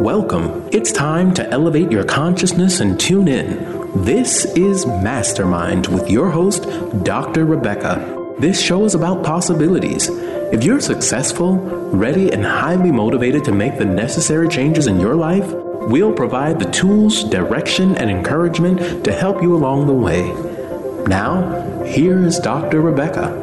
Welcome. It's time to elevate your consciousness and tune in. This is Mastermind with your host, Dr. Rebecca. This show is about possibilities. If you're successful, ready, and highly motivated to make the necessary changes in your life, we'll provide the tools, direction, and encouragement to help you along the way. Now, here is Dr. Rebecca.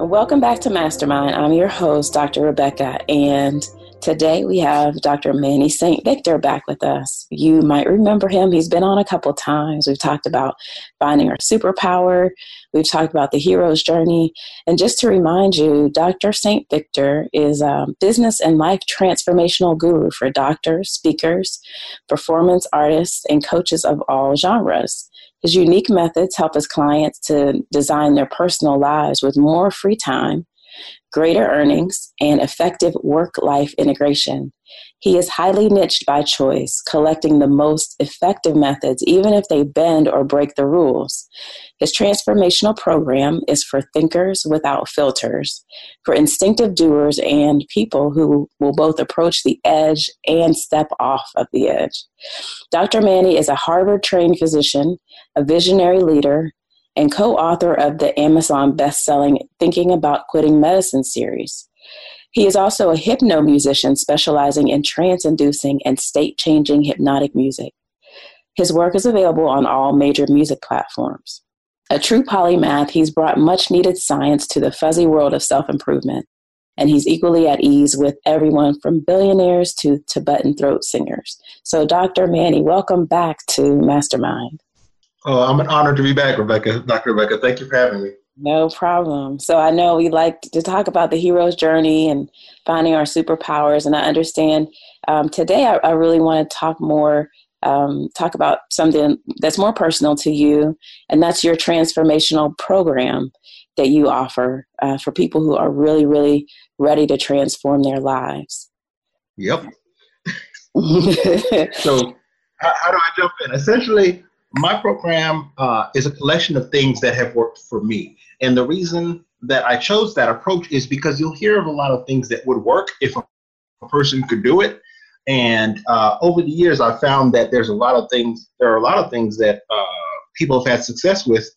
Welcome back to Mastermind. I'm your host, Dr. Rebecca, and Today we have Dr. Manny St. Victor back with us. You might remember him. He's been on a couple times. We've talked about finding our superpower. We've talked about the hero's journey. And just to remind you, Dr. St. Victor is a business and life transformational guru for doctors, speakers, performance artists, and coaches of all genres. His unique methods help his clients to design their personal lives with more free time greater earnings, and effective work life integration. He is highly niched by choice, collecting the most effective methods, even if they bend or break the rules. His transformational program is for thinkers without filters, for instinctive doers and people who will both approach the edge and step off of the edge. Dr. Manny is a Harvard trained physician, a visionary leader, and co author of the Amazon best selling Thinking About Quitting Medicine series. He is also a hypno musician specializing in trance inducing and state changing hypnotic music. His work is available on all major music platforms. A true polymath, he's brought much needed science to the fuzzy world of self improvement, and he's equally at ease with everyone from billionaires to Tibetan throat singers. So, Dr. Manny, welcome back to Mastermind. Oh, I'm an honor to be back, Rebecca. Dr. Rebecca, thank you for having me. No problem. So I know we like to talk about the hero's journey and finding our superpowers, and I understand um, today I, I, really want to talk more, um, talk about something that's more personal to you, and that's your transformational program that you offer uh, for people who are really, really ready to transform their lives. Yep. so, how, how do I jump in? Essentially, my program uh, is a collection of things that have worked for me. And the reason that I chose that approach is because you'll hear of a lot of things that would work if a, person could do it. And uh, over the years, I've found that there's a lot of things, there are a lot of things that uh, people have had success with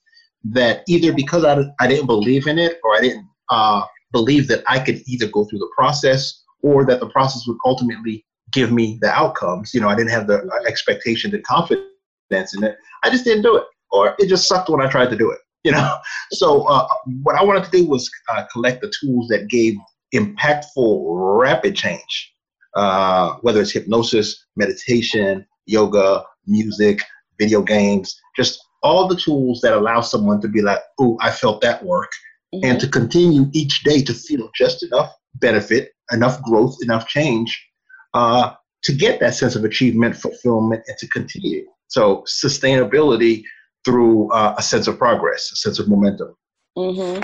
that either because I, I didn't believe in it or I didn't uh, believe that I could either go through the process or that the process would ultimately give me the outcomes. You know, I didn't have the uh, expectation and confidence in it. I just didn't do it, or it just sucked when I tried to do it. You know, so uh, what I wanted to do was uh, collect the tools that gave impactful, rapid change, uh, whether it's hypnosis, meditation, yoga, music, video games, just all the tools that allow someone to be like, "Oh, I felt that work," mm-hmm. and to continue each day to feel just enough benefit, enough growth, enough change uh, to get that sense of achievement, fulfillment, and to continue. So sustainability through uh, a sense of progress, a sense of momentum. Mm-hmm.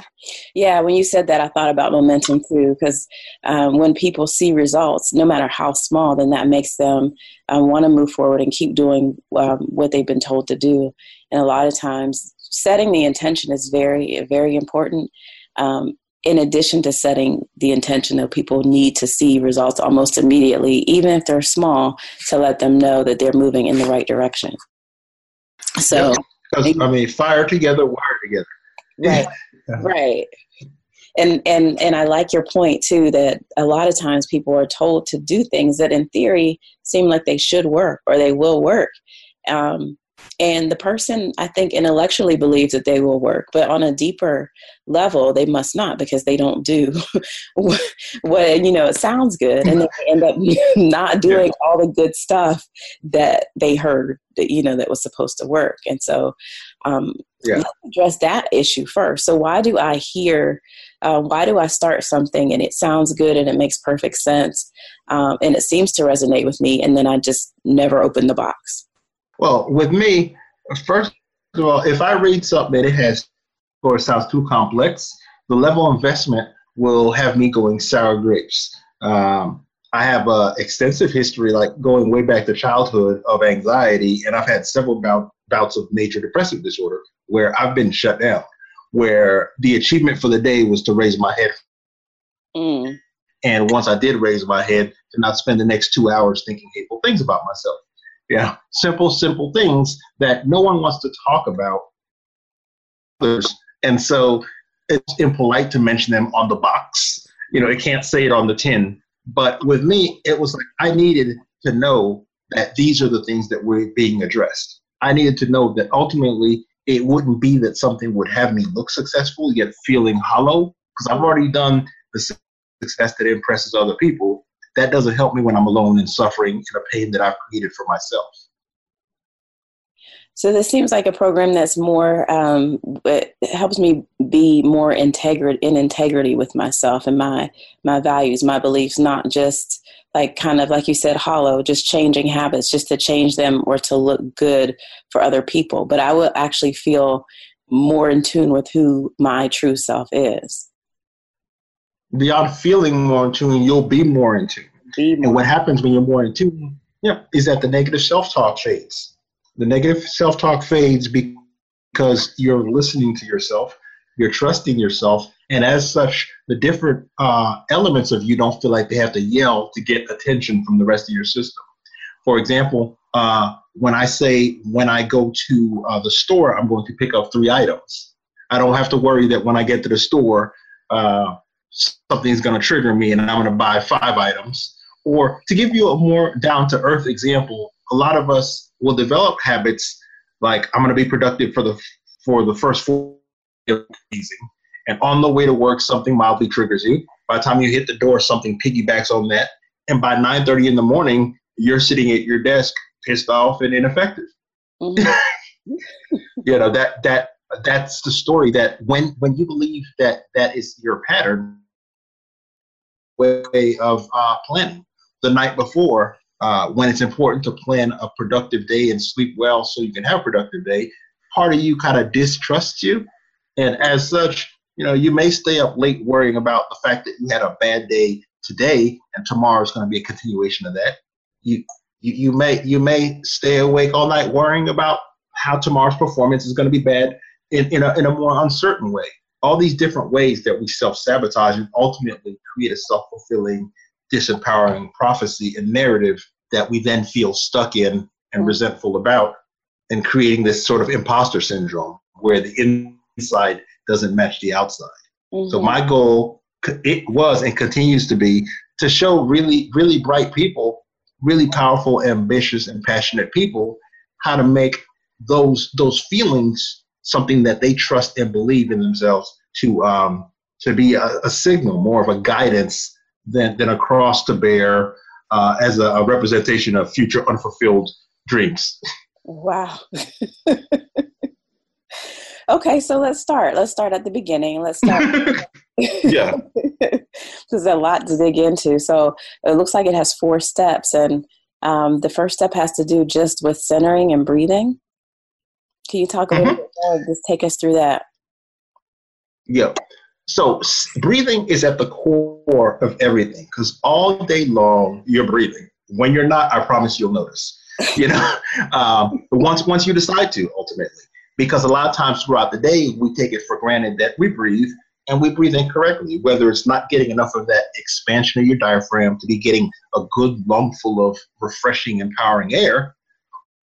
Yeah, when you said that, I thought about momentum too, because um, when people see results, no matter how small, then that makes them um, want to move forward and keep doing um, what they've been told to do. And a lot of times, setting the intention is very, very important. Um, in addition to setting the intention that people need to see results almost immediately, even if they're small, to let them know that they're moving in the right direction. So, because I mean, fire together, wire together. Right, right. And and and I like your point too that a lot of times people are told to do things that in theory seem like they should work or they will work. Um, and the person i think intellectually believes that they will work but on a deeper level they must not because they don't do what you know it sounds good and they end up not doing all the good stuff that they heard that you know that was supposed to work. And so um, yeah. let's address that issue first. So why do i hear uh, why do i start something and it sounds good and it makes perfect sense um, and it seems to resonate with me and then i just never open the box well, with me, first of all, if I read something that it has or sounds too complex, the level of investment will have me going sour grapes. Um, I have an extensive history, like going way back to childhood, of anxiety, and I've had several bout, bouts of major depressive disorder where I've been shut down, where the achievement for the day was to raise my head. Mm. And once I did raise my head, to not spend the next two hours thinking hateful things about myself. Yeah, simple, simple things that no one wants to talk about. And so it's impolite to mention them on the box. You know, it can't say it on the tin. But with me, it was like I needed to know that these are the things that were being addressed. I needed to know that ultimately it wouldn't be that something would have me look successful yet feeling hollow because I've already done the success that impresses other people that doesn't help me when I'm alone and suffering in a pain that I've created for myself. So this seems like a program that's more um, it helps me be more integri- in integrity with myself and my my values, my beliefs, not just like kind of like you said, hollow, just changing habits just to change them or to look good for other people. But I will actually feel more in tune with who my true self is beyond feeling more in tune, you'll be more in tune. And what happens when you're more in tune, yeah, is that the negative self-talk fades. The negative self-talk fades because you're listening to yourself, you're trusting yourself, and as such, the different uh, elements of you don't feel like they have to yell to get attention from the rest of your system. For example, uh, when I say when I go to uh, the store, I'm going to pick up three items. I don't have to worry that when I get to the store, uh, something's going to trigger me and I'm going to buy five items. Or to give you a more down to earth example, a lot of us will develop habits like I'm going to be productive for the for the first four amazing. And on the way to work, something mildly triggers you. By the time you hit the door, something piggybacks on that. And by 9:30 in the morning, you're sitting at your desk, pissed off and ineffective. Mm-hmm. you know that that that's the story. That when when you believe that that is your pattern, way of uh, planning. The night before, uh, when it's important to plan a productive day and sleep well so you can have a productive day, part of you kind of distrusts you. And as such, you know, you may stay up late worrying about the fact that you had a bad day today and tomorrow is going to be a continuation of that. You, you, you may you may stay awake all night worrying about how tomorrow's performance is going to be bad in, in, a, in a more uncertain way all these different ways that we self sabotage and ultimately create a self fulfilling, disempowering prophecy and narrative that we then feel stuck in and resentful about, and creating this sort of imposter syndrome where the inside doesn't match the outside. Mm-hmm. So, my goal it was and continues to be to show really, really bright people, really powerful, ambitious, and passionate people how to make those those feelings something that they trust and believe in themselves to um, to be a, a, signal, more of a guidance than than a cross to bear uh, as a, a representation of future unfulfilled dreams. Wow. okay, so let's start. Let's start at the beginning. Let's start. yeah. There's a lot to dig into. So it looks like it has four steps, and um, the first step has to do just with centering and breathing. Can you talk a little mm-hmm. bit more? Just take us through that. Yeah. So breathing is at the core of everything because all day long you're breathing. When you're not, I promise you'll notice. You know, um, once once you decide to, ultimately, because a lot of times throughout the day we take it for granted that we breathe and we breathe incorrectly. Whether it's not getting enough of that expansion of your diaphragm to be getting a good lungful of refreshing, empowering air,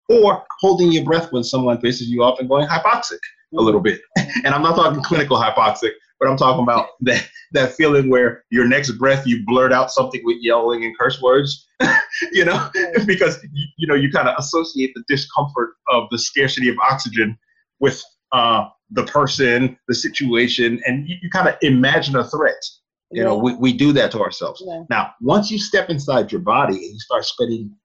or holding your breath when someone pisses you off and going hypoxic a little bit. And I'm not talking clinical hypoxic, but I'm talking about that that feeling where your next breath you blurt out something with yelling and curse words, you know, because you, you know you kind of associate the discomfort of the scarcity of oxygen with uh, the person, the situation, and you, you kind of imagine a threat. You yeah. know, we, we do that to ourselves. Yeah. Now, once you step inside your body and you start spending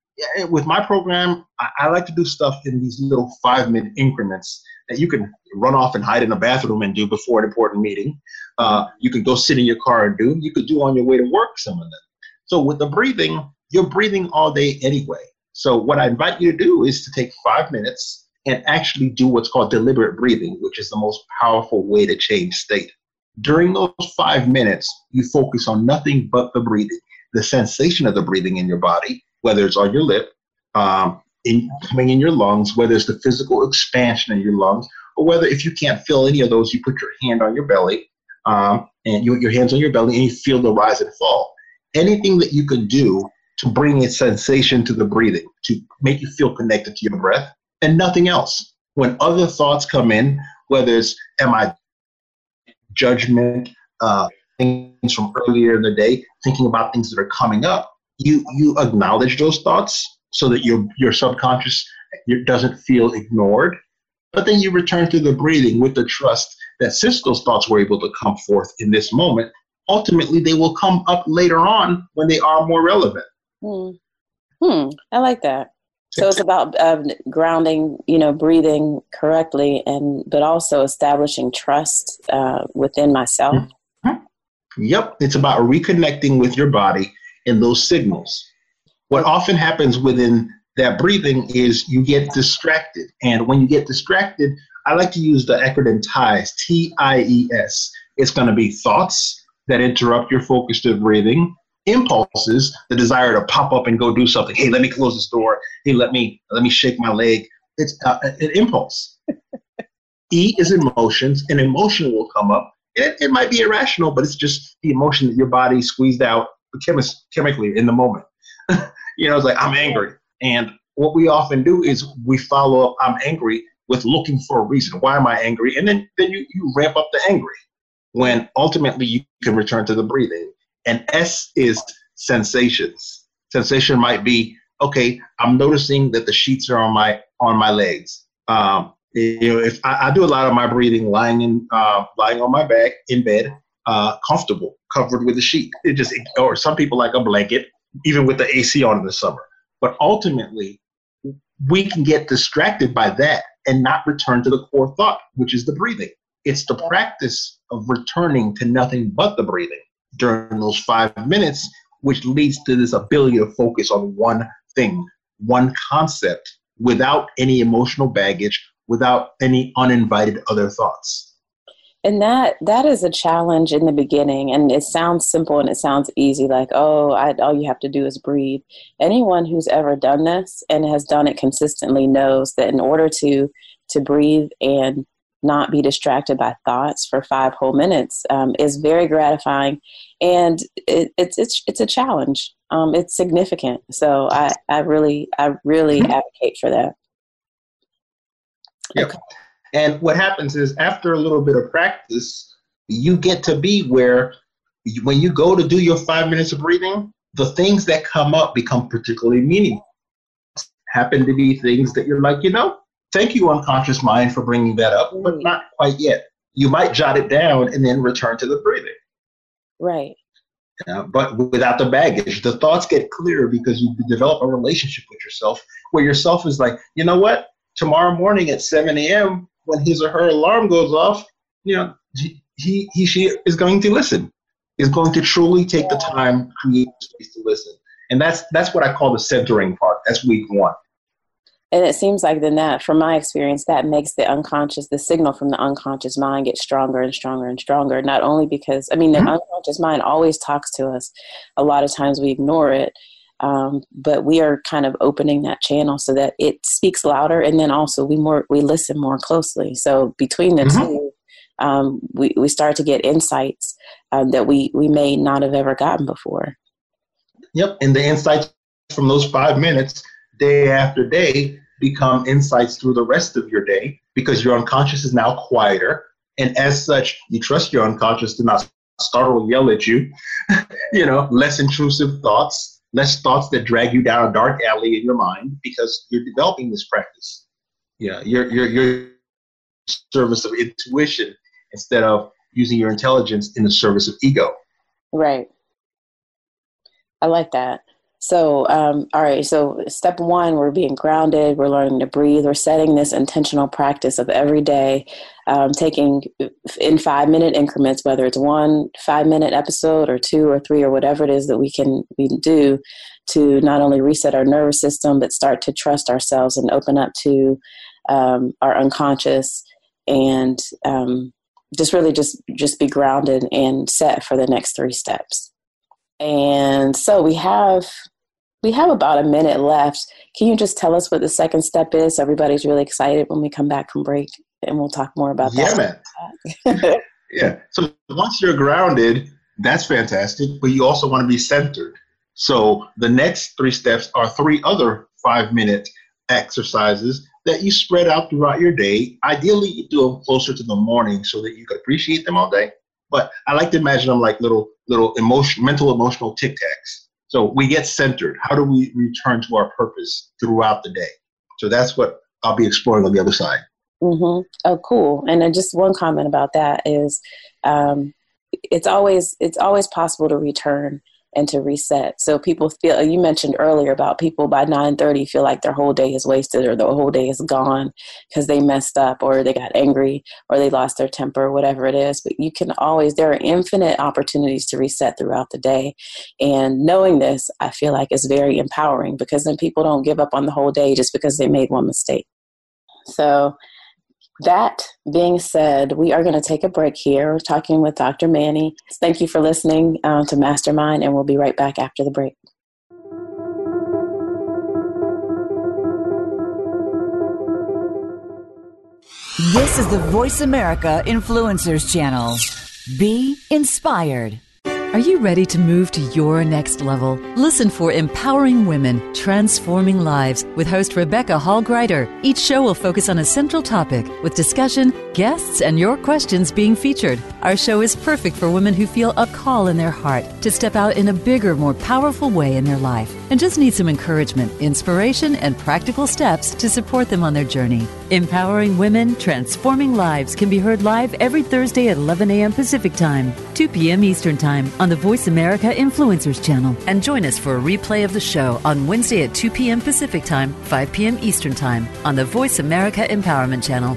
with my program, I, I, like to do stuff in these little five minute increments that you can run off and hide in a bathroom and do before an important meeting. Uh, you can go sit in your car and do. You could do on your way to work some of them. So with the breathing, you're breathing all day anyway. So what I invite you to do is to take five minutes and actually do what's called deliberate breathing, which is the most powerful way to change state. During those five minutes, you focus on nothing but the breathing, the sensation of the breathing in your body, whether it's on your lip, um, in, coming in your lungs, whether it's the physical expansion in your lungs, or whether if you can't feel any of those, you put your hand on your belly um, and you, your hands on your belly and you feel the rise and fall. anything that you could do to bring a sensation to the breathing, to make you feel connected to your breath, and nothing else. When other thoughts come in, whether it's am I judgment, uh, things from earlier in the day, thinking about things that are coming up, you you acknowledge those thoughts so that your your subconscious doesn't feel ignored. But then you return to the breathing with the trust that since those thoughts were able to come forth in this moment, ultimately they will come up later on when they are more relevant. Hmm. Hmm. I like that. So it's about uh, grounding, you know, breathing correctly, and but also establishing trust uh, within myself. Mm-hmm. Yep, it's about reconnecting with your body and those signals. What often happens within that breathing is you get distracted, and when you get distracted, I like to use the acronym TIES. T I E S. It's going to be thoughts that interrupt your focus to breathing impulses, the desire to pop up and go do something. Hey, let me close this door. Hey, let me let me shake my leg. It's uh, an impulse. e is emotions. An emotion will come up. It, it might be irrational, but it's just the emotion that your body squeezed out chemis- chemically in the moment. you know, it's like I'm angry, and what we often do is we follow up I'm angry with looking for a reason. Why am I angry? And then then you you ramp up the angry when ultimately you can return to the breathing and S is sensations. Sensation might be okay. I'm noticing that the sheets are on my on my legs. Um, you know, if I, I, do a lot of my breathing lying in uh, lying on my back in bed, uh, comfortable, covered with a sheet. It just or some people like a blanket, even with the AC on in the summer. But ultimately, we can get distracted by that and not return to the core thought, which is the breathing. It's the practice of returning to nothing but the breathing during those five minutes, which leads to this ability to focus on one thing, one concept, without any emotional baggage, without any uninvited other thoughts. And that that is a challenge in the beginning, and it sounds simple and it sounds easy, like oh, I, all you have to do is breathe. Anyone who's ever done this and has done it consistently knows that in order to to breathe and not be distracted by thoughts for five whole minutes um, is very gratifying, and it, it's it's it's a challenge. Um, it's significant, so I I really I really mm-hmm. advocate for that. Yep. Okay. And what happens is after a little bit of practice, you get to be where you, when you go to do your five minutes of breathing, the things that come up become particularly meaningful. Happen to be things that you're like, you know, Thank you, unconscious mind, for bringing that up, but not quite yet. You might jot it down and then return to the breathing. Right. but without the baggage, the thoughts get clearer because you develop a relationship with yourself where yourself is like, you know what? Tomorrow morning at 7 a.m., when his or her alarm goes off, you know, he, he, he she is going to listen, is going to truly take the time, create space to listen. And that's that's what I call the centering part. That's week one. And it seems like then that, from my experience, that makes the unconscious, the signal from the unconscious mind get stronger and stronger and stronger. Not only because, I mean, the mm-hmm. unconscious mind always talks to us. A lot of times we ignore it. Um, but we are kind of opening that channel so that it speaks louder and then also we more we listen more closely so between the mm-hmm. two um, we, we start to get insights um, that we we may not have ever gotten before yep and the insights from those five minutes day after day become insights through the rest of your day because your unconscious is now quieter. And as such, you trust your unconscious to not startle yell at you. you know, less intrusive thoughts, less thoughts that drag you down a dark alley in your mind because you're developing this practice. Yeah, you're, you're, you're service of intuition instead of using your intelligence in the service of ego. Right. I like that. So, um, all right, so step one, we're being grounded, we're learning to breathe, we're setting this intentional practice of every day, um, taking in five minute increments, whether it's one five minute episode or two or three or whatever it is that we can, we do to not only reset our nervous system, but start to trust ourselves and open up to um, our unconscious and um, just really just, just be grounded and set for the next three steps. And so we have we have about a minute left. Can you just tell us what the second step is? Everybody's really excited when we come back from break, and we'll talk more about that. Yeah, man. yeah. So once you're grounded, That's fantastic. But you also want to be centered. So the next three steps are three other five minute exercises that you spread out throughout your day. Ideally, you do them closer to the morning so that you can appreciate them all day. But I like to imagine them like little little emotion, mental emotional tic tacs. So we get centered. How do we return to our purpose throughout the day? So that's what I'll be exploring on the other side. Mm-hmm. Oh, cool. And then just one comment about that is, um, it's always it's always possible to return and to reset. So people feel you mentioned earlier about people by 9:30 feel like their whole day is wasted or the whole day is gone because they messed up or they got angry or they lost their temper whatever it is. But you can always there are infinite opportunities to reset throughout the day. And knowing this, I feel like is very empowering because then people don't give up on the whole day just because they made one mistake. So that being said, we are going to take a break here. We're talking with Dr. Manny. Thank you for listening uh, to Mastermind, and we'll be right back after the break. This is the Voice America Influencers Channel. Be inspired. Are you ready to move to your next level? Listen for Empowering Women, Transforming Lives with host Rebecca Hall Gruyter. Each show will focus on a central topic with discussion, guests, and your questions being featured. Our show is perfect for women who feel a call in their heart to step out in a bigger, more powerful way in their life and just need some encouragement, inspiration, and practical steps to support them on their journey. Empowering Women, Transforming Lives can be heard live every Thursday at 11 a.m. Pacific Time, 2 p.m. Eastern Time on the Voice America Influencers channel. And join us for a replay of the show on Wednesday at 2 p.m. Pacific Time, 5 p.m. Eastern Time on the Voice America Empowerment channel.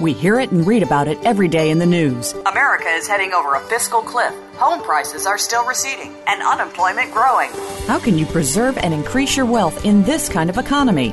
We hear it and read about it every day in the news. America is heading over a fiscal cliff. Home prices are still receding and unemployment growing. How can you preserve and increase your wealth in this kind of economy?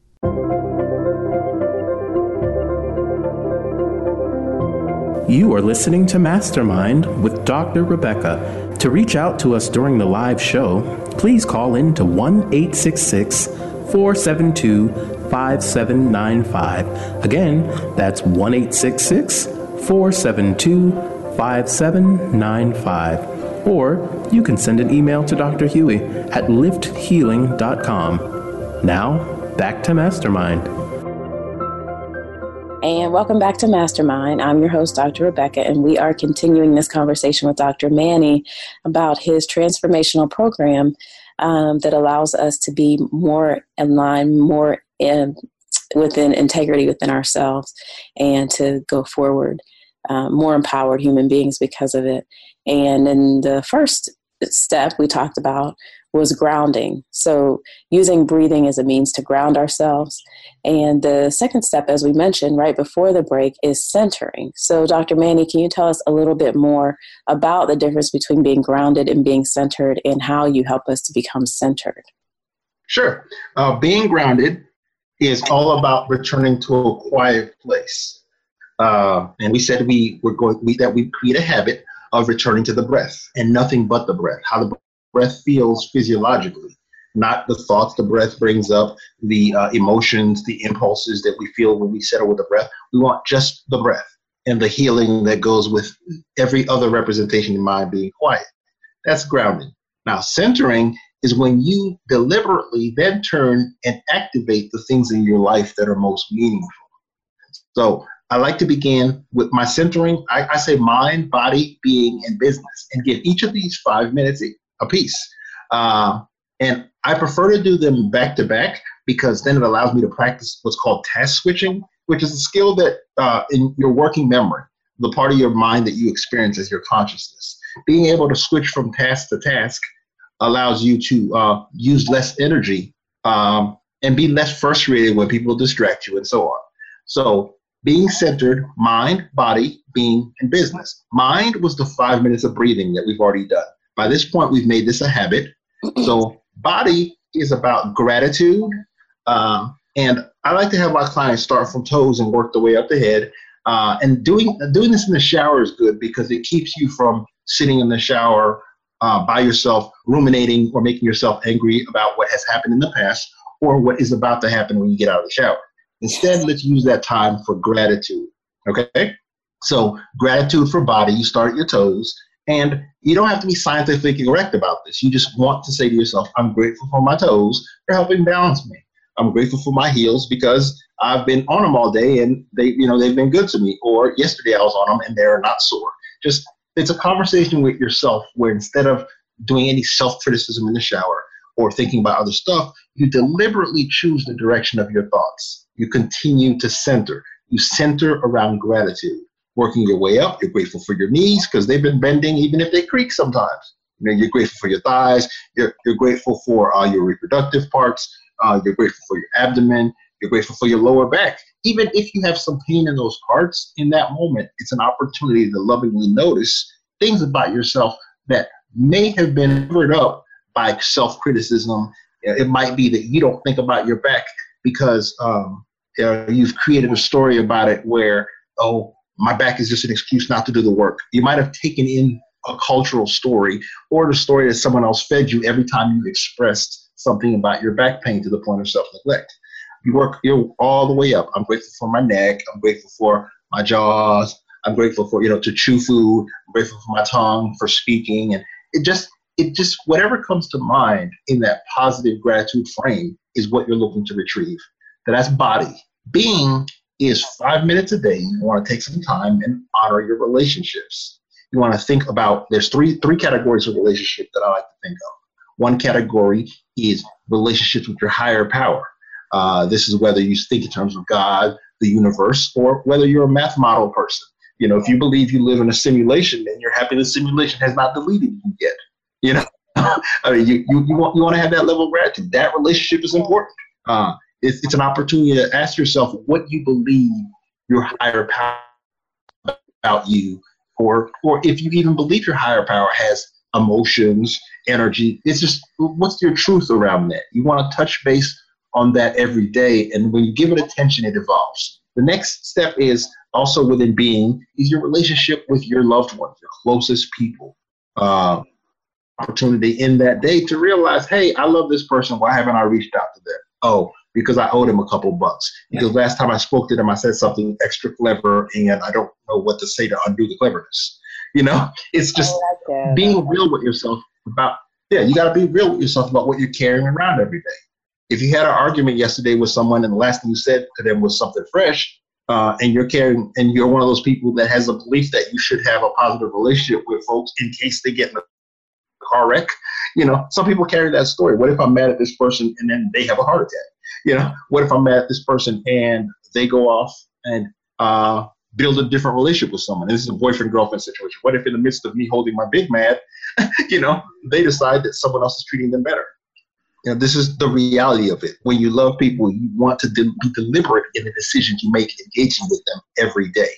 You are listening to Mastermind with Dr. Rebecca. To reach out to us during the live show, please call in to 1 866 472 5795. Again, that's 1 866 472 5795. Or you can send an email to Dr. Huey at lifthealing.com. Now, back to Mastermind. And welcome back to Mastermind. I'm your host, Dr. Rebecca, and we are continuing this conversation with Dr. Manny about his transformational program um, that allows us to be more in line, more in, within integrity within ourselves, and to go forward uh, more empowered human beings because of it. And in the first step we talked about was grounding. So, using breathing as a means to ground ourselves. And the second step, as we mentioned right before the break, is centering. So, Dr. Manny, can you tell us a little bit more about the difference between being grounded and being centered and how you help us to become centered? Sure. Uh, being grounded is all about returning to a quiet place. Uh, and we said we were going we, that we create a habit of returning to the breath and nothing but the breath. How the breath feels physiologically, not the thoughts the breath brings up, the uh, emotions, the impulses that we feel when we settle with the breath. We want just the breath and the healing that goes with every other representation in mind being quiet. That's grounding. Now, centering is when you deliberately then turn and activate the things in your life that are most meaningful. So I like to begin with my centering. I, I, say mind, body, being, and business, and give each of these five minutes a piece. Uh, and I prefer to do them back to back because then it allows me to practice what's called task switching, which is a skill that uh, in your working memory the part of your mind that you experience as your consciousness. Being able to switch from task to task allows you to uh, use less energy um, and be less frustrated when people distract you and so on. So, being centered, mind, body, being, and business. Mind was the five minutes of breathing that we've already done. By this point, we've made this a habit. So, body is about gratitude. Um, and I like to have my clients start from toes and work the way up the head. Uh, and doing doing this in the shower is good because it keeps you from sitting in the shower uh, by yourself, ruminating or making yourself angry about what has happened in the past or what is about to happen when you get out of the shower. Instead, let's use that time for gratitude. Okay? So, gratitude for body, you start your toes, and you don't have to be scientifically correct about this. You just want to say to yourself, I'm grateful for my toes for helping balance me. I'm grateful for my heels because I've been on them all day and they, you know, they've been good to me. Or yesterday I was on them and they're not sore. Just it's a conversation with yourself where instead of doing any self-criticism in the shower or thinking about other stuff, you deliberately choose the direction of your thoughts. You continue to center. You center around gratitude. Working your way up, you're grateful for your knees because they've been bending even if they creak sometimes. You know, you're grateful for your thighs. You're, you're grateful for uh, your reproductive parts. Uh, you're grateful for your abdomen. You're grateful for your lower back. Even if you have some pain in those parts, in that moment, it's an opportunity to lovingly notice things about yourself that may have been covered up by self criticism. It might be that you don't think about your back because um, you've created a story about it where, oh, my back is just an excuse not to do the work. You might have taken in a cultural story or the story that someone else fed you every time you expressed something about your back pain to the point of self neglect you work you all the way up. I'm grateful for my neck. I'm grateful for my jaws. I'm grateful for you know to chew food. I'm grateful for my tongue for speaking, and it just it just whatever comes to mind in that positive gratitude frame is what you're looking to retrieve. So that's body. Being is five minutes a day. You want to take some time and honor your relationships. You want to think about there's three three categories of relationship that I like to think of. One category is relationships with your higher power. Uh, this is whether you think in terms of God, the universe, or whether you're a math model person. You know, if you believe you live in a simulation and you're happy the simulation has not deleted you yet, you know, I mean, you, you, you, want, you want to have that level of gratitude. That relationship is important. Uh, it's, it's an opportunity to ask yourself what you believe your higher power about you, or, or if you even believe your higher power has emotions, energy. It's just what's your truth around that? You want to touch base on that every day. And when you give it attention, it evolves. The next step is also within being is your relationship with your loved ones, your closest people. Uh, opportunity in that day to realize, hey, I love this person. Why haven't I reached out to them? Oh, because I owed him a couple bucks. Because last time I spoke to them, I said something extra clever, and I don't know what to say to undo the cleverness. You know, it's just like being real with yourself about. Yeah, you got to be real with yourself about what you're carrying around every day if you had an argument yesterday with someone and the last thing you said to them was something fresh, uh, and you're carrying and you're one of those people that has a belief that you should have a positive relationship with folks in case they get in a car wreck. You know, some people carry that story. What if I'm mad at this person and then they have a heart attack? You know, what if I'm mad at this person and they go off and uh, build a different relationship with someone? This is a boyfriend girlfriend situation. What if in the midst of me holding my big mad, you know, they decide that someone else is treating them better? You know, this is the reality of it. When you love people, you want to de- be deliberate in the decisions you make engaging with them every day.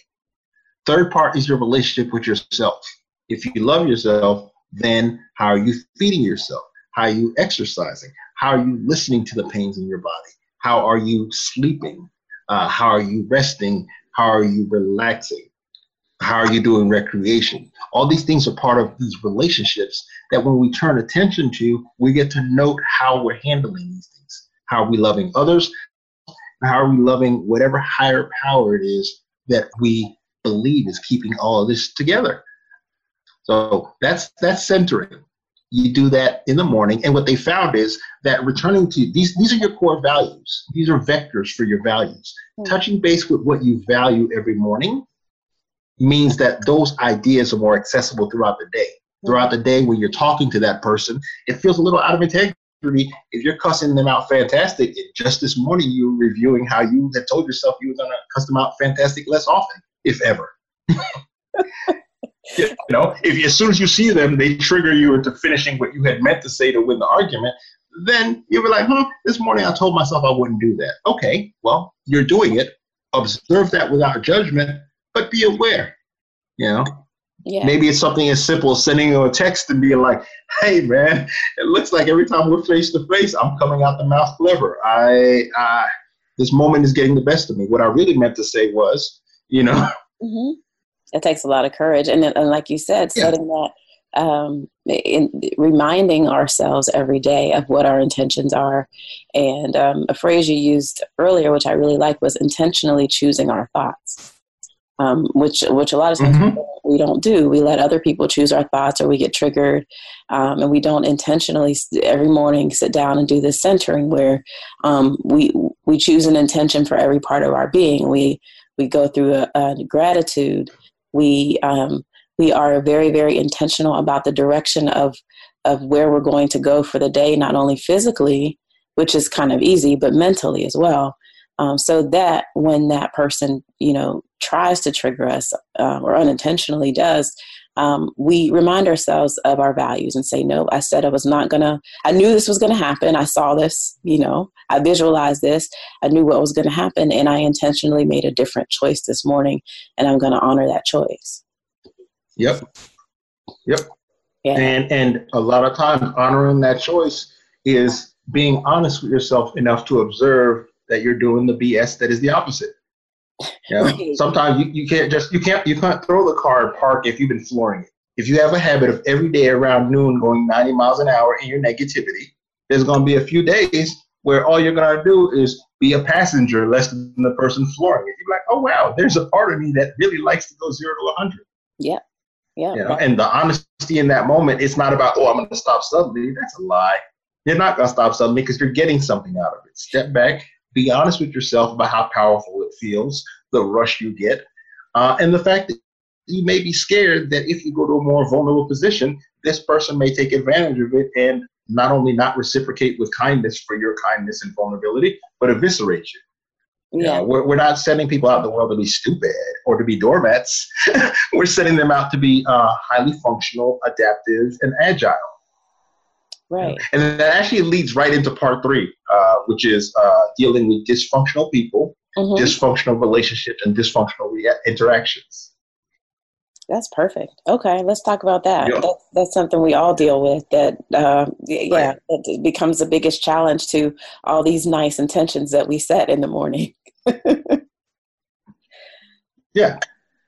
Third part is your relationship with yourself. If you love yourself, then how are you feeding yourself? How are you exercising? How are you listening to the pains in your body? How are you sleeping? Uh, how are you resting? How are you relaxing? How are you doing recreation? All these things are part of these relationships that when we turn attention to, we get to note how we're handling these things. How are we loving others? How are we loving whatever higher power it is that we believe is keeping all of this together? So that's that's centering. You do that in the morning, and what they found is that returning to these these are your core values. These are vectors for your values. Mm-hmm. Touching base with what you value every morning means that those ideas are more accessible throughout the day. Throughout the day, when you're talking to that person, it feels a little out of integrity if you're cussing them out fantastic. Just this morning, you were reviewing how you had told yourself you were going to cuss them out fantastic less often, if ever. you know, if as soon as you see them, they trigger you into finishing what you had meant to say to win the argument, then you were like, hmm, this morning I told myself I wouldn't do that. Okay, well, you're doing it. Observe that without judgment, but be aware. You know, yeah. maybe it's something as simple as sending you a text and being like, "Hey, man, it looks like every time we're face to face, I'm coming out the mouth clever. I, I, this moment is getting the best of me. What I really meant to say was, you know." Mm-hmm. It takes a lot of courage, and, and like you said, yeah. setting that um, in, reminding ourselves every day of what our intentions are. And um, a phrase you used earlier, which I really like, was intentionally choosing our thoughts. Um, which which a lot of times mm-hmm. we don't do. We let other people choose our thoughts, or we get triggered, um, and we don't intentionally every morning sit down and do this centering where um, we we choose an intention for every part of our being. We we go through a, a gratitude. We um, we are very very intentional about the direction of of where we're going to go for the day not only physically which is kind of easy but mentally as well. Um, so that when that person you know tries to trigger us uh, or unintentionally does um, we remind ourselves of our values and say no i said i was not gonna i knew this was gonna happen i saw this you know i visualized this i knew what was gonna happen and i intentionally made a different choice this morning and i'm gonna honor that choice Yep. Yep. Yeah. And and a lot of times honoring that choice is being honest with yourself enough to observe that you're doing the BS that is the opposite. Yeah. Right. Sometimes you, you can't just you can't you can't throw the car and park if you've been flooring it. If you have a habit of every day around noon going 90 miles an hour in your negativity, there's going to be a few days where all you're going to do is be a passenger less than the person flooring it. You're like, oh wow, there's a part of me that really likes to go zero to 100. Yeah. Yeah. You know? And the honesty in that moment, it's not about, oh, I'm going to stop suddenly. That's a lie. You're not going to stop suddenly because you're getting something out of it. Step back, be honest with yourself about how powerful it feels, the rush you get, uh, and the fact that you may be scared that if you go to a more vulnerable position, this person may take advantage of it and not only not reciprocate with kindness for your kindness and vulnerability, but eviscerate you. Yeah. we're, we're not sending people out in the world to be stupid or to be doormats. we're sending them out to be uh, highly functional, adaptive, and agile. Right. And that actually leads right into part three, uh, which is uh, dealing with dysfunctional people, mm-hmm. dysfunctional relationships, and dysfunctional re- interactions. That's perfect. Okay, let's talk about that. Yeah. That's, that's something we all deal with. That uh, yeah, right. it becomes the biggest challenge to all these nice intentions that we set in the morning. yeah.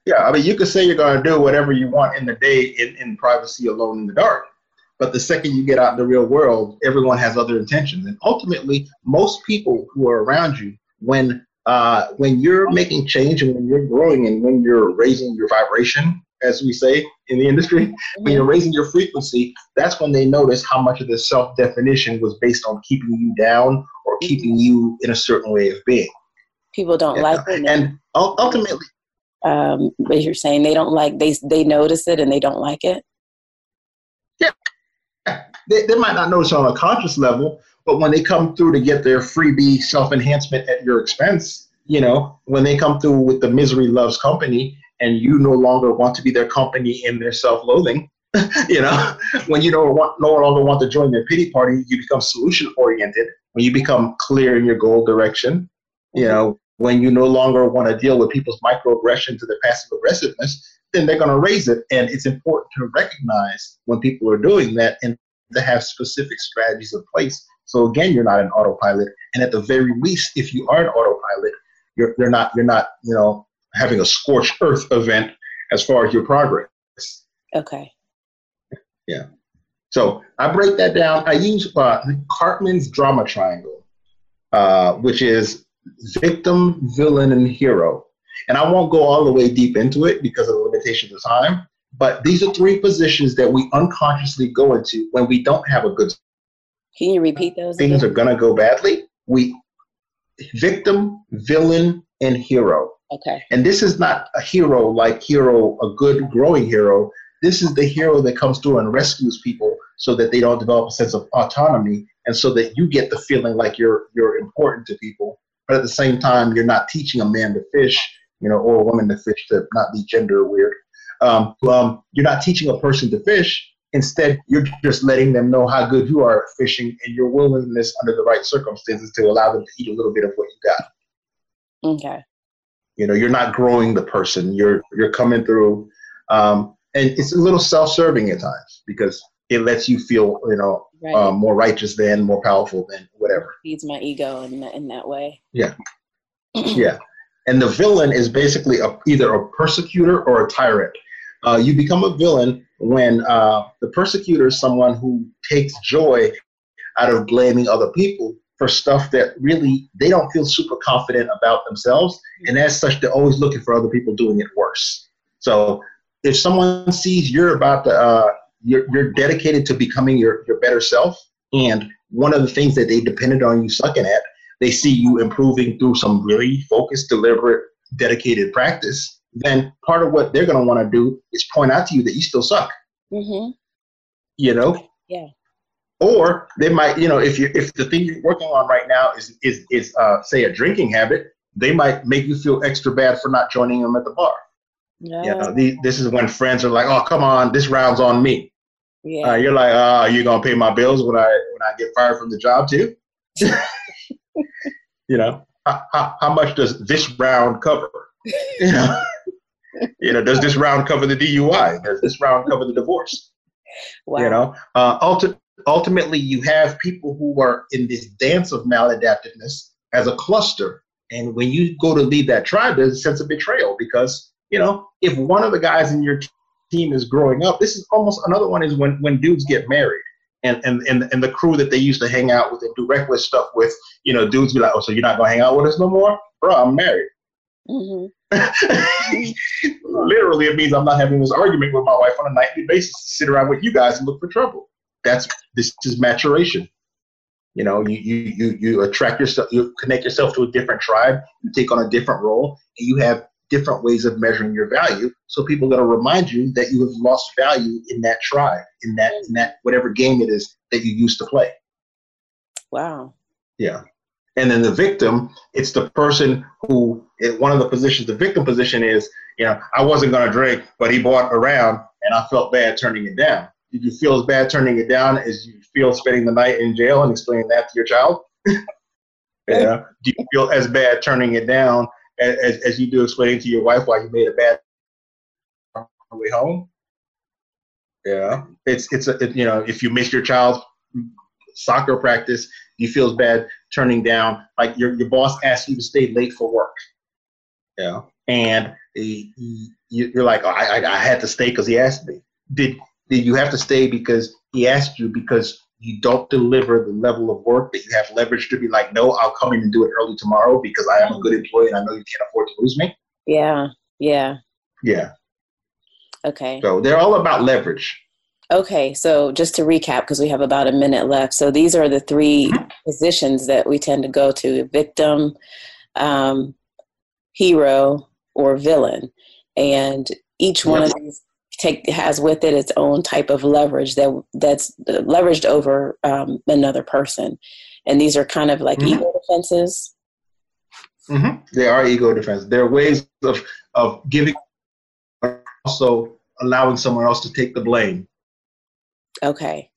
Yeah. I mean, you could say you're going to do whatever you want in the day in, in privacy alone in the dark. But the second you get out in the real world, everyone has other intentions. And ultimately, most people who are around you, when uh, when you're making change and when you're growing and when you're raising your vibration, as we say in the industry, mm-hmm. when you're raising your frequency, that's when they notice how much of the self definition was based on keeping you down or keeping you in a certain way of being people don't yeah. like it. And ultimately, um, as you're saying, they don't like they they notice it and they don't like it. Yeah, they, they might not notice on a conscious level, but when they come through to get their freebie self enhancement at your expense, you know, when they come through with the misery loves company, and you no longer want to be their company in their self loathing. you know, when you don't want, no longer want to join their pity party, you become solution oriented. When you become clear in your goal direction, you know, when you no longer want to deal with people's microaggressions or their passive aggressiveness, then they're going to raise it. And it's important to recognize when people are doing that and to have specific strategies in place. So again, you're not an autopilot. And at the very least, if you are an autopilot, you're, you're not you're not you know having a scorched earth event as far as your progress. Okay. Yeah. So I break that down. I use uh, Karpman's drama triangle, uh, which is victim, villain, and hero. And I won't go all the way deep into it because of the limitations of time. But these are three positions that we unconsciously go into when we don't have a good. Can you repeat those? Things again? are gonna go badly. We victim, villain, and hero. Okay. And this is not a hero like hero, a good growing hero. This is the hero that comes through and rescues people so that they don't develop a sense of autonomy and so that you get the feeling like you're you're important to people but at the same time, you're not teaching a man to fish, you know, or a woman to fish to not be gender weird. Um, um, you're not teaching a person to fish. Instead, you're just letting them know how good you are at fishing and your willingness under the right circumstances to allow them to eat a little bit of what you got. Okay. You know, you're not growing the person. You're you're coming through, um, and it's a little self-serving at times because it lets you feel, you know, right. um, more righteous than, more powerful than, whatever. It feeds my ego in that, in that way. Yeah. yeah. And the villain is basically a, either a persecutor or a tyrant. Uh, you become a villain when uh, the persecutor is someone who takes joy out of blaming other people for stuff that really they don't feel super confident about themselves. And as such, they're always looking for other people doing it worse. So if someone sees you're about to, uh, you're, you're dedicated to becoming your, your better self, and one of the things that they depended on you sucking at they see you improving through some really focused, deliberate, dedicated practice, then part of what they're going to want to do is point out to you that you still suck. Mm-hmm. You know? Yeah. Or they might, you know, if you if the thing you're working on right now is is is uh, say a drinking habit, they might make you feel extra bad for not joining them at the bar. Yeah. You know, the, this is when friends are like, "Oh, come on, this round's on me." Yeah. Uh, you're like, "Oh, are you gonna pay my bills when I when I get fired from the job too?" you know, how, how, much does this round cover? You know, you know, does this round cover the DUI? Does this round cover the divorce? Wow. You know, uh, ulti- ultimately, you have people who are in this dance of maladaptiveness as a cluster. And when you go to lead that tribe, there's a sense of betrayal because, you know, if one of the guys in your team is growing up, this is almost another one is when, when dudes get married and, and, and, and the crew that they used to hang out with and do reckless stuff with, you know, dudes be like, oh, so you're not going to hang out with us no more? Bro, I'm married. Mm-hmm. Literally, it means I'm not having this argument with my wife on a nightly basis to sit around with you guys and look for trouble. That's this is maturation. You know, you you you you attract yourself, you connect yourself to a different tribe, you take on a different role, and you have different ways of measuring your value. So people are going to remind you that you have lost value in that tribe, in that in that whatever game it is that you used to play. Wow. Yeah. And then the victim, it's the person who one of the positions, the victim position is, you know, I wasn't going to drink, but he bought around and I felt bad turning it down. Did you feel as bad turning it down as you feel spending the night in jail and explaining that to your child? yeah. Do you feel as bad turning it down as, as you do explaining to your wife why you made a bad way home. Yeah, it's it's a it, you know if you miss your child's soccer practice, you feel as bad turning down like your your boss asks you to stay late for work. Yeah, and you're like, oh, I I had to stay because he asked me. Did did you have to stay because he asked you because you don't deliver the level of work that you have leverage to be like, no, I'll come in and do it early tomorrow because I am a good employee and I know you can't afford to lose me. Yeah. Yeah. Yeah. Okay. So they're all about leverage. Okay, so just to recap, because we have about a minute left. So these are the 3 mm-hmm. positions that we tend to go to victim, um, hero, or villain. And each one of these take has with it its own type of leverage that that's leveraged over um, another person and these are kind of like mm-hmm. ego defenses mm-hmm. they are ego defenses they're ways of of giving also allowing someone else to take the blame okay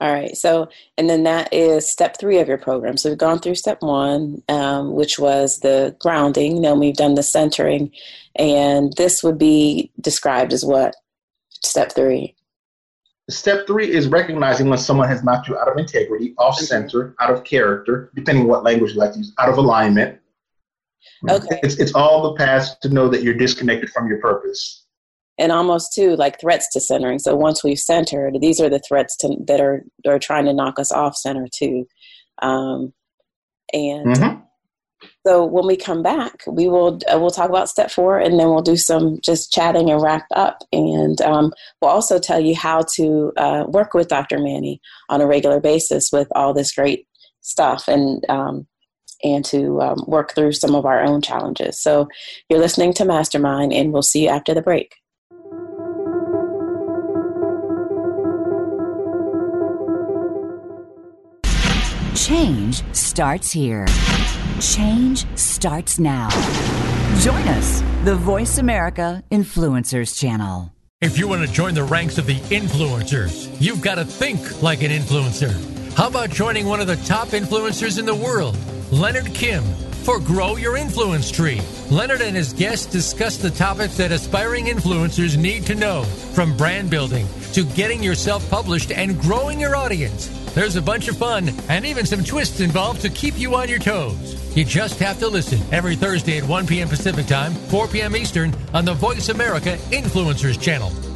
all right. So, and then that is step three of your program. So we've gone through step one, um, which was the grounding. Then we've done the centering, and this would be described as what? Step three. Step three is recognizing when someone has knocked you out of integrity, off center, out of character, depending what language you like to use, out of alignment. Okay. It's, it's all the past to know that you're disconnected from your purpose and almost too like threats to centering. So once we've centered, these are the threats to, that are are trying to knock us off center too. Um, and mm-hmm. so when we come back, we will uh, we'll talk about step four, and then we'll do some just chatting and wrap up. And um, we'll also tell you how to uh, work with Dr. Mani on a regular basis with all this great stuff and. Um, and to um, work through some of our own challenges. So, you're listening to Mastermind, and we'll see you after the break. Change starts here. Change starts now. Join us, the Voice America Influencers Channel. If you want to join the ranks of the influencers, you've got to think like an influencer. How about joining one of the top influencers in the world, Leonard Kim? for Grow Your Influence Tree. Leonard and his guests discuss the topics that aspiring influencers need to know, from brand building to getting yourself published and growing your audience. There's a bunch of fun and even some twists involved to keep you on your toes. You just have to listen every Thursday at 1 p.m. Pacific Time, 4 p.m. Eastern on the Voice America Influencers Channel.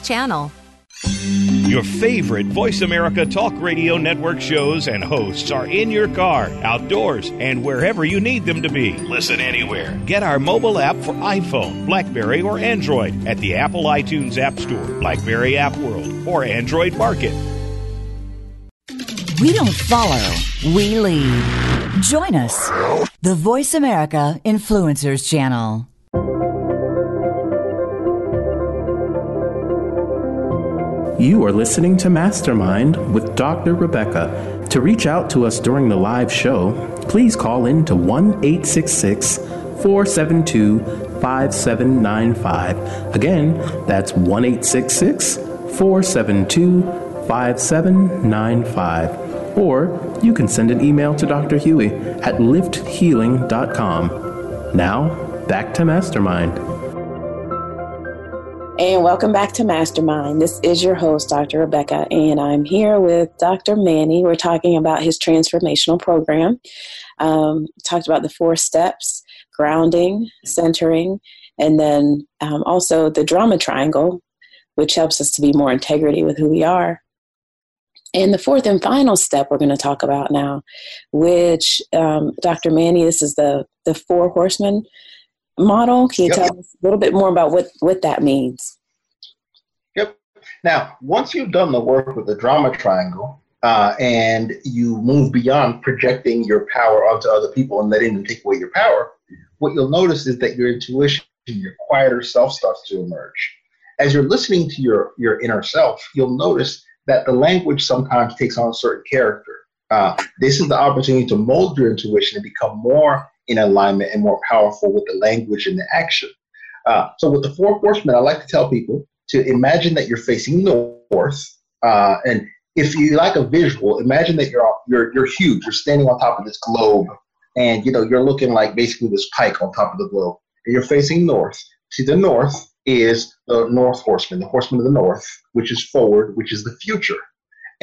channel. Your favorite Voice America Talk Radio Network shows and hosts are in your car, outdoors, and wherever you need them to be. Listen anywhere. Get our mobile app for iPhone, Blackberry, or Android at the Apple iTunes App Store, Blackberry App World, or Android Market. We don't follow, we lead. Join us, the Voice America Influencers Channel. You are listening to Mastermind with Dr. Rebecca. To reach out to us during the live show, please call in to 1 866 472 5795. Again, that's 1 866 472 5795. Or you can send an email to Dr. Huey at lifthealing.com. Now, back to Mastermind. And welcome back to Mastermind. This is your host, Dr. Rebecca, and I'm here with Dr. Mani. We're talking about his transformational program. Um, talked about the four steps grounding, centering, and then um, also the drama triangle, which helps us to be more integrity with who we are. And the fourth and final step we're going to talk about now, which um, Dr. Mani, this is the the four horsemen model. Can you yep. tell us a little bit more about what, what that means? Yep. Now, once you've done the work with the drama triangle uh, and you move beyond projecting your power onto other people and letting them take away your power, what you'll notice is that your intuition, your quieter self starts to emerge. As you're listening to your, your inner self, you'll notice that the language sometimes takes on a certain character. Uh, this is the opportunity to mold your intuition and become more in alignment and more powerful with the language and the action. Uh, so with the four horsemen, I like to tell people to imagine that you're facing north, uh, and if you like a visual, imagine that you're you're you're huge. You're standing on top of this globe, and you know you're looking like basically this pike on top of the globe, and you're facing north. To the north is the North Horseman, the Horseman of the North, which is forward, which is the future.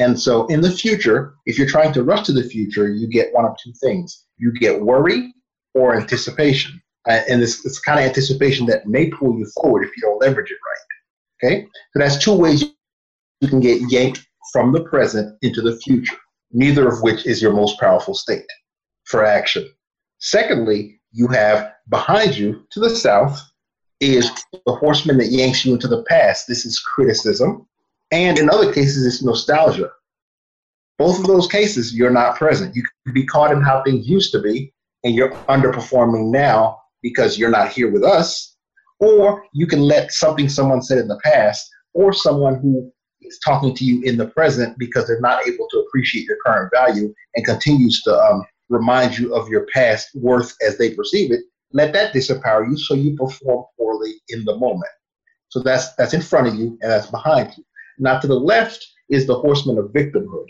And so in the future, if you're trying to rush to the future, you get one of two things. You get worry or anticipation. Uh, and this, this kind of anticipation that may pull you forward if you don't leverage it right. Okay? So that's two ways you can get yanked from the present into the future, neither of which is your most powerful state for action. Secondly, you have behind you to the south is the horseman that yanks you into the past. This is criticism. And in other cases, it's nostalgia. Both of those cases, you're not present. You could be caught in how things used to be, and you're underperforming now because you're not here with us, or you can let something someone said in the past or someone who is talking to you in the present because they're not able to appreciate your current value and continues to um, remind you of your past worth as they perceive it, let that disempower you so you perform poorly in the moment. So that's that's in front of you and that's behind you. Now to the left is the horseman of victimhood.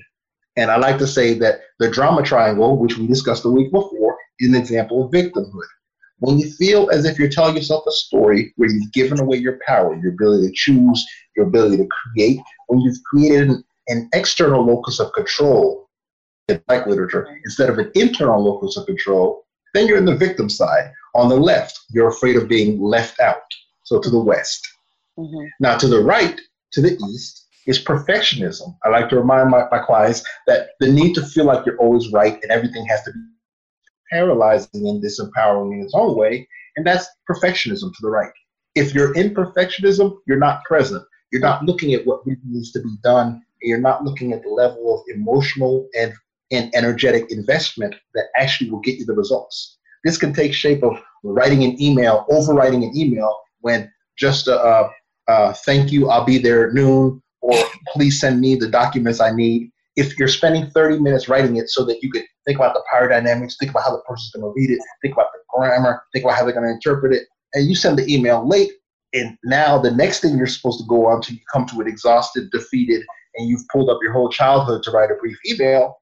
And I like to say that the drama triangle, which we discussed the week before, an example of victimhood. When you feel as if you're telling yourself a story where you've given away your power, your ability to choose, your ability to create, when you've created an, an external locus of control, in like literature, instead of an internal locus of control, then you're in the victim side. On the left, you're afraid of being left out. So to the west. Mm-hmm. Now to the right, to the east, is perfectionism. I like to remind my, my clients that the need to feel like you're always right and everything has to be paralyzing and disempowering in its own way, and that's perfectionism to the right. If you're in perfectionism, you're not present. You're not looking at what really needs to be done, and you're not looking at the level of emotional and, and energetic investment that actually will get you the results. This can take shape of writing an email, overwriting an email when just a, uh, uh, thank you, I'll be there at noon, or please send me the documents I need. If you're spending 30 minutes writing it so that you could think about the power dynamics, think about how the person's going to read it, think about the grammar, think about how they're going to interpret it, and you send the email late, and now the next thing you're supposed to go on to, you come to it exhausted, defeated, and you've pulled up your whole childhood to write a brief email,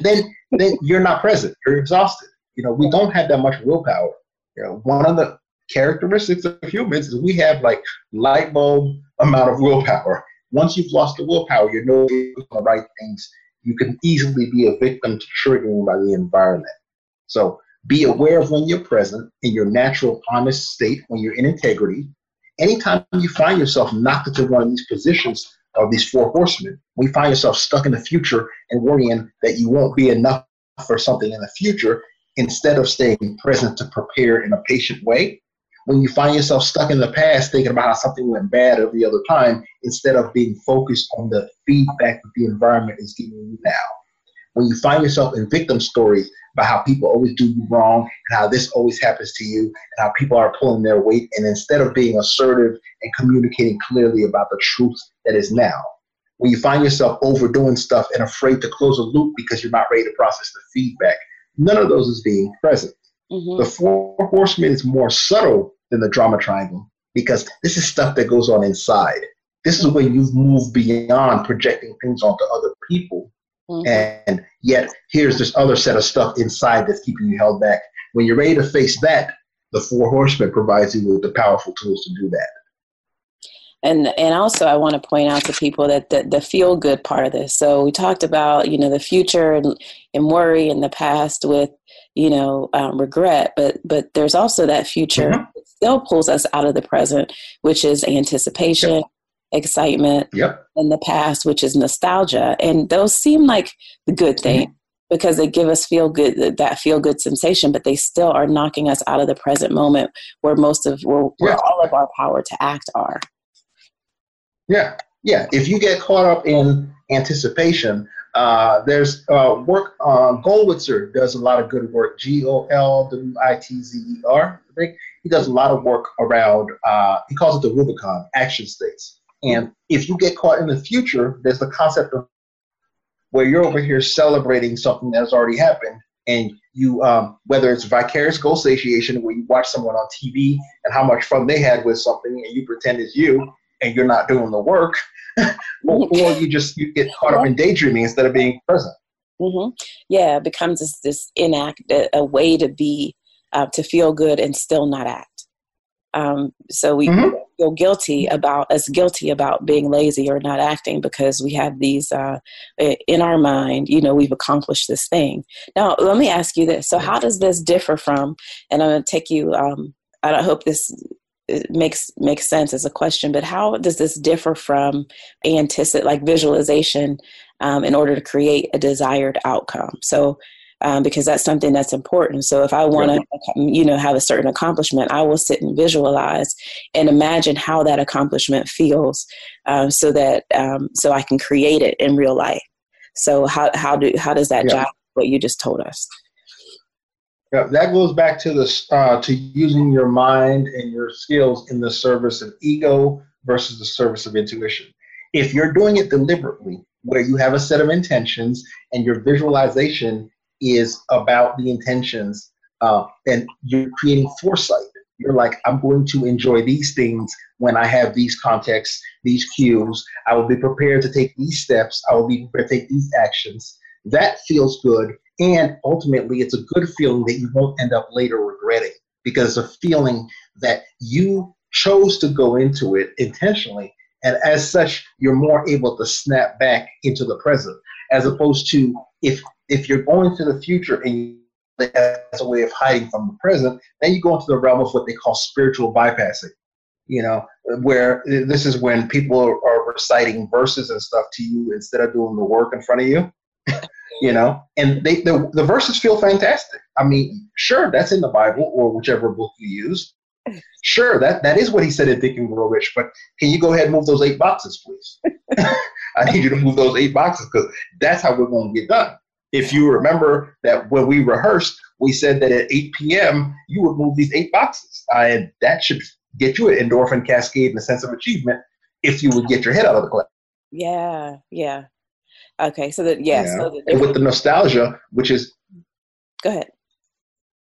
then then you're not present. You're exhausted. You know, we don't have that much willpower. You know, one of the characteristics of humans is we have like light bulb amount of willpower. Once you've lost the willpower, you're no doing the right things. You can easily be a victim to triggering by the environment. So be aware of when you're present in your natural, honest state, when you're in integrity. Anytime you find yourself knocked into one of these positions of these four horsemen, we find yourself stuck in the future and worrying that you won't be enough for something in the future, instead of staying present to prepare in a patient way, when you find yourself stuck in the past thinking about how something went bad every other time instead of being focused on the feedback that the environment is giving you now. When you find yourself in victim stories about how people always do you wrong and how this always happens to you and how people are pulling their weight, and instead of being assertive and communicating clearly about the truth that is now, when you find yourself overdoing stuff and afraid to close a loop because you're not ready to process the feedback, none of those is being present. Mm-hmm. The four horsemen is more subtle than the drama triangle because this is stuff that goes on inside. This is when you've moved beyond projecting things onto other people. Mm-hmm. And yet, here's this other set of stuff inside that's keeping you held back. When you're ready to face that, the four horsemen provides you with the powerful tools to do that and and also I want to point out to people that the, the feel good part of this. So we talked about you know the future and, and worry in the past with you know um, regret but but there's also that future mm-hmm. that still pulls us out of the present which is anticipation yep. excitement yep. in the past which is nostalgia and those seem like the good thing mm-hmm. because they give us feel good that feel good sensation but they still are knocking us out of the present moment where most of where, where yeah. all of our power to act are yeah yeah if you get caught up in anticipation uh, there's uh, work on Gollwitzer does a lot of good work. G O L W I T Z E R. I think he does a lot of work around. Uh, he calls it the Rubicon action states. And if you get caught in the future, there's the concept of where you're over here celebrating something that has already happened, and you um, whether it's vicarious goal satiation, where you watch someone on TV and how much fun they had with something, and you pretend it's you, and you're not doing the work or, or, you just you get caught up in daydreaming instead of being present. Mm-hmm. Yeah, it becomes this, this inact a, a way to be uh, to feel good and still not act. Um, so we mm-hmm. feel guilty about us guilty about being lazy or not acting because we have these uh, in our mind. You know, we've accomplished this thing. Now, let me ask you this: So, how does this differ from? And I'm going to take you. Um, I hope this it makes makes sense as a question but how does this differ from anticipate like visualization um, in order to create a desired outcome? So um, because that's something that's important. So if i want to you know have a certain accomplishment i will sit and visualize and imagine how that accomplishment feels um, so that um, so i can create it in real life. So how, how do how does that yeah. jive what you just told us yeah, that goes back to the uh, to using your mind and your skills in the service of ego versus the service of intuition. If you're doing it deliberately, where you have a set of intentions and your visualization is about the intentions, uh, and you're creating foresight. You're like, I'm going to enjoy these things when I have these contexts, these cues. I will be prepared to take these steps. I will be prepared to take these actions. That feels good and ultimately, it's a good feeling that you won't end up later regretting because a feeling that you chose to go into it intentionally. And as such, you're more able to snap back into the present, as opposed to if if you're going to the future and as a way of hiding from the present, then you go into the realm of what they call spiritual bypassing. You know, where this is when people are reciting verses and stuff to you instead of doing the work in front of you. You know, and they the, the verses feel fantastic. I mean, sure, that's in the Bible or whichever book you use. Sure, that, that is what he said in Think and Grow Rich, but can you go ahead and move those eight boxes, please? I need you to move those eight boxes because that's how we're going to get done. If you remember that when we rehearsed, we said that at 8 p.m. you would move these eight boxes. And that should get you an endorphin cascade and a sense of achievement if you would get your head out of the class. Yeah, yeah. Okay, so that yes, yeah. so and with the nostalgia, which is go ahead.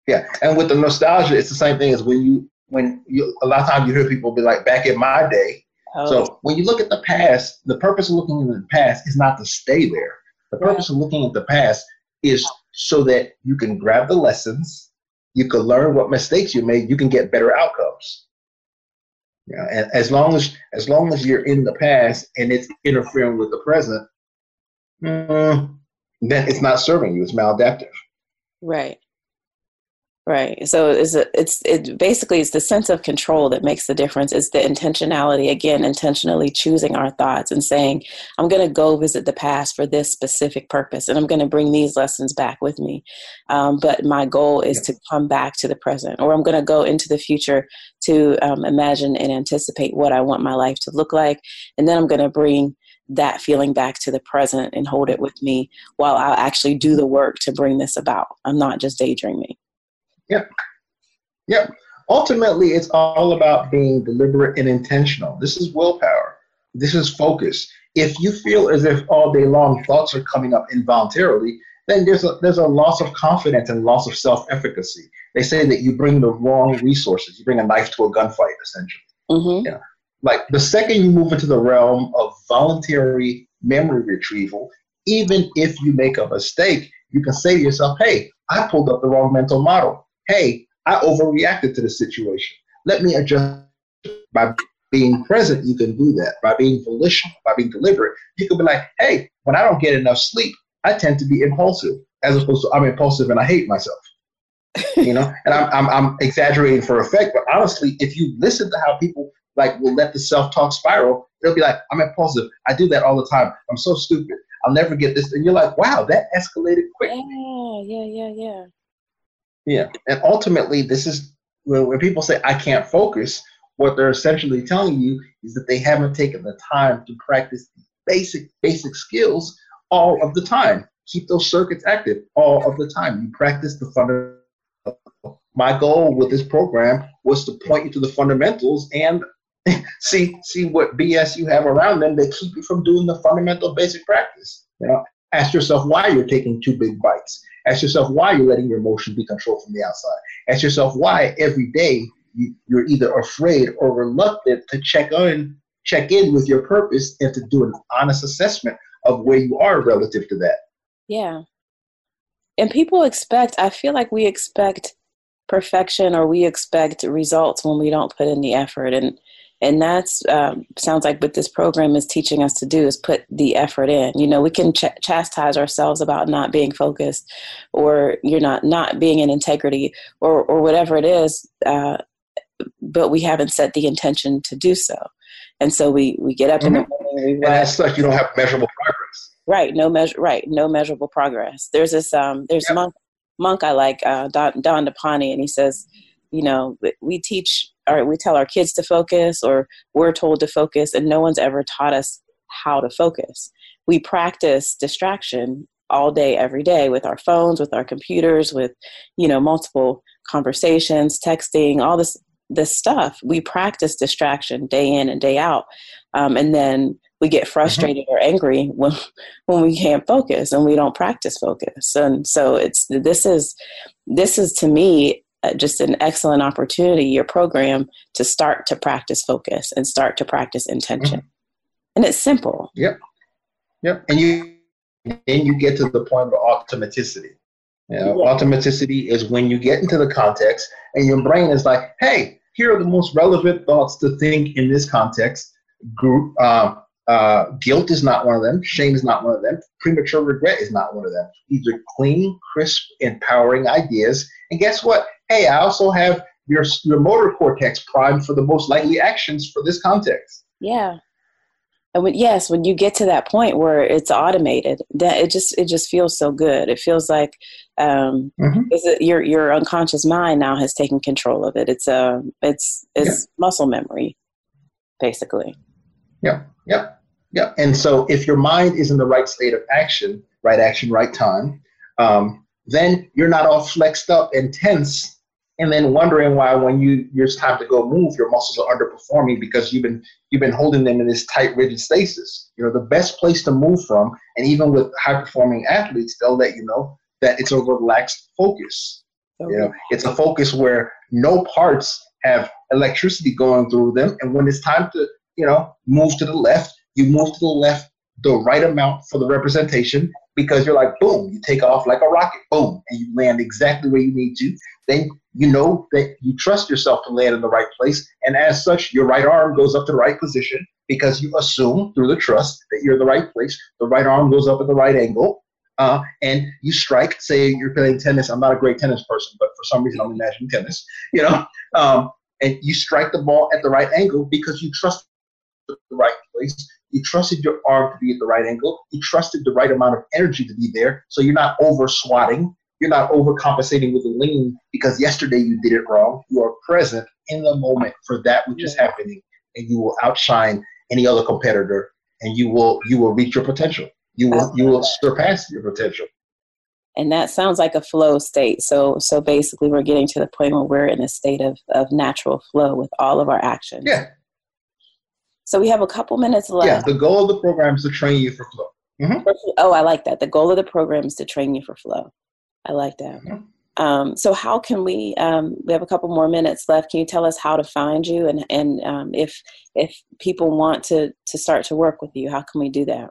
Yeah, and with the nostalgia, it's the same thing as when you when you a lot of times you hear people be like, back in my day. Oh. So when you look at the past, the purpose of looking into the past is not to stay there. The purpose of looking at the past is so that you can grab the lessons, you can learn what mistakes you made, you can get better outcomes. Yeah, and as long as as long as you're in the past and it's interfering with the present, mm, then it's not serving you. It's maladaptive. Right. Right. So it's a, it's it basically it's the sense of control that makes the difference. It's the intentionality again, intentionally choosing our thoughts and saying, "I'm going to go visit the past for this specific purpose, and I'm going to bring these lessons back with me." Um, but my goal is to come back to the present, or I'm going to go into the future to um, imagine and anticipate what I want my life to look like, and then I'm going to bring that feeling back to the present and hold it with me while I actually do the work to bring this about. I'm not just daydreaming. Yep. Yep. Ultimately, it's all about being deliberate and intentional. This is willpower. This is focus. If you feel as if all day long thoughts are coming up involuntarily, then there's a there's a loss of confidence and loss of self-efficacy. They say that you bring the wrong resources. You bring a knife to a gunfight, essentially. Mm-hmm. Yeah. Like the second you move into the realm of voluntary memory retrieval, even if you make a mistake, you can say to yourself, "Hey, I pulled up the wrong mental model hey, I overreacted to the situation. Let me adjust. By being present, you can do that. By being volitional, by being deliberate, you can be like, hey, when I don't get enough sleep, I tend to be impulsive, as opposed to I'm impulsive and I hate myself. you know, and I'm, I'm, I'm exaggerating for effect, but honestly, if you listen to how people like will let the self-talk spiral, they'll be like, I'm impulsive. I do that all the time. I'm so stupid. I'll never get this. And you're like, wow, that escalated quickly. Yeah, yeah, yeah, yeah. Yeah, and ultimately, this is when, when people say I can't focus. What they're essentially telling you is that they haven't taken the time to practice basic basic skills all of the time. Keep those circuits active all of the time. You practice the fundamental. My goal with this program was to point you to the fundamentals and see see what BS you have around them that keep you from doing the fundamental basic practice. You know, ask yourself why you're taking two big bites. Ask yourself why you're letting your emotion be controlled from the outside. Ask yourself why every day you, you're either afraid or reluctant to check in, check in with your purpose and to do an honest assessment of where you are relative to that. Yeah. And people expect, I feel like we expect perfection or we expect results when we don't put in the effort. And and that's um, sounds like what this program is teaching us to do is put the effort in you know we can ch- chastise ourselves about not being focused or you're not not being in integrity or or whatever it is uh, but we haven't set the intention to do so and so we we get up mm-hmm. in the mm-hmm. morning we and as such you don't have measurable progress right no measure right no measurable progress there's this um there's yep. monk monk i like uh Dandapani and he says you know we teach or we tell our kids to focus or we're told to focus and no one's ever taught us how to focus we practice distraction all day every day with our phones with our computers with you know multiple conversations texting all this this stuff we practice distraction day in and day out um, and then we get mm-hmm. frustrated mm-hmm. or angry when when we can't focus and we don't practice focus and so it's this is this is to me uh, just an excellent opportunity, your program, to start to practice focus and start to practice intention. Mm-hmm. And it's simple. Yep. Yep. And you then you get to the point of automaticity. You know, yeah. Automaticity is when you get into the context and your brain is like, hey, here are the most relevant thoughts to think in this context. Group, uh, uh, guilt is not one of them. Shame is not one of them. Premature regret is not one of them. These are clean, crisp, empowering ideas. And guess what? Hey, I also have your your motor cortex primed for the most likely actions for this context. Yeah. and when, yes, when you get to that point where it's automated, that it just it just feels so good. It feels like um, mm-hmm. it, your your unconscious mind now has taken control of it. It's a uh, it's it's yeah. muscle memory, basically. Yeah, yeah, yeah. And so, if your mind is in the right state of action, right action, right time, um, then you're not all flexed up and tense and then wondering why when you it's time to go move your muscles are underperforming because you've been you've been holding them in this tight rigid stasis you know the best place to move from and even with high performing athletes they'll let you know that it's a relaxed focus okay. you know it's a focus where no parts have electricity going through them and when it's time to you know move to the left you move to the left the right amount for the representation because you're like boom you take off like a rocket boom and you land exactly where you need to then you know that you trust yourself to land in the right place. And as such, your right arm goes up to the right position because you assume through the trust that you're in the right place. The right arm goes up at the right angle. Uh, and you strike, say you're playing tennis. I'm not a great tennis person, but for some reason I'm imagining tennis, you know, um, and you strike the ball at the right angle because you trust the right place. You trusted your arm to be at the right angle. You trusted the right amount of energy to be there. So you're not over swatting you're not overcompensating with a lean because yesterday you did it wrong. You are present in the moment for that which is happening, and you will outshine any other competitor, and you will you will reach your potential. You will you will surpass your potential. And that sounds like a flow state. So so basically, we're getting to the point where we're in a state of of natural flow with all of our actions. Yeah. So we have a couple minutes left. Yeah, the goal of the program is to train you for flow. Mm-hmm. Oh, I like that. The goal of the program is to train you for flow. I like that. Um, so how can we? Um, we have a couple more minutes left. Can you tell us how to find you and and um, if if people want to to start to work with you, how can we do that?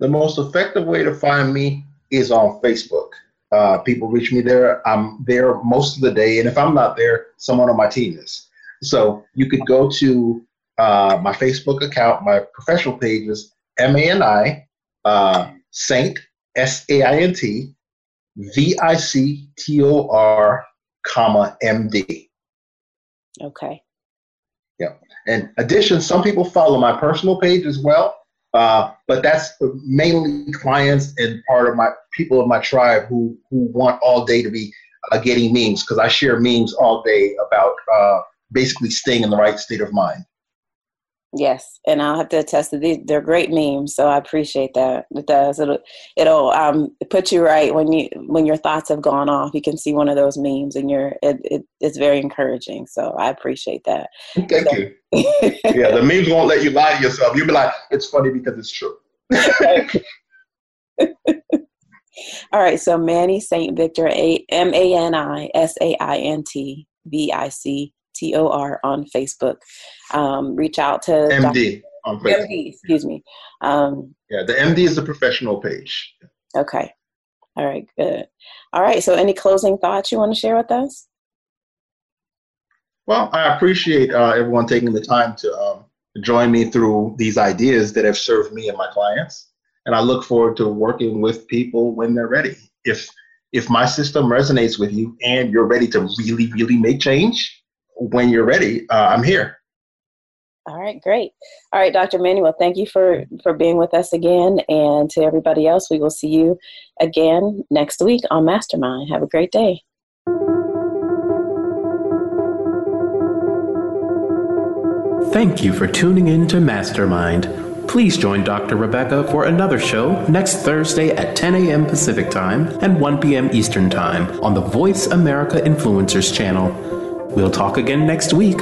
The most effective way to find me is on Facebook. Uh, people reach me there. I'm there most of the day, and if I'm not there, someone on my team is. So you could go to uh, my Facebook account. My professional pages, is M A N I uh, Saint S A I N T V I C T O R, comma M D. Okay. Yeah. In addition, some people follow my personal page as well, uh, but that's mainly clients and part of my people of my tribe who who want all day to be uh, getting memes because I share memes all day about uh, basically staying in the right state of mind. Yes, and I'll have to attest that these, they're great memes, so I appreciate that. It does. It'll it'll um put you right when you when your thoughts have gone off. You can see one of those memes, and you're it, it it's very encouraging. So I appreciate that. Thank so, you. yeah, the memes won't let you lie to yourself. You'll be like, it's funny because it's true. All right, so Mani Saint Victor, A M A N I S A I N T V I C T O R on Facebook. Um, reach out to MD Dr. on Facebook. MD, excuse me. Um, yeah, the MD is the professional page. Okay. All right, good. All right, so any closing thoughts you want to share with us? Well, I appreciate uh, everyone taking the time to um, join me through these ideas that have served me and my clients. And I look forward to working with people when they're ready. If if my system resonates with you and you're ready to really, really make change, when you're ready, uh, I'm here. All right, great. All right, Dr. Manuel, thank you for for being with us again, and to everybody else, we will see you again next week on Mastermind. Have a great day. Thank you for tuning in to Mastermind. Please join Dr. Rebecca for another show next Thursday at 10 a.m. Pacific Time and 1 p.m. Eastern Time on the Voice America Influencers channel. We'll talk again next week.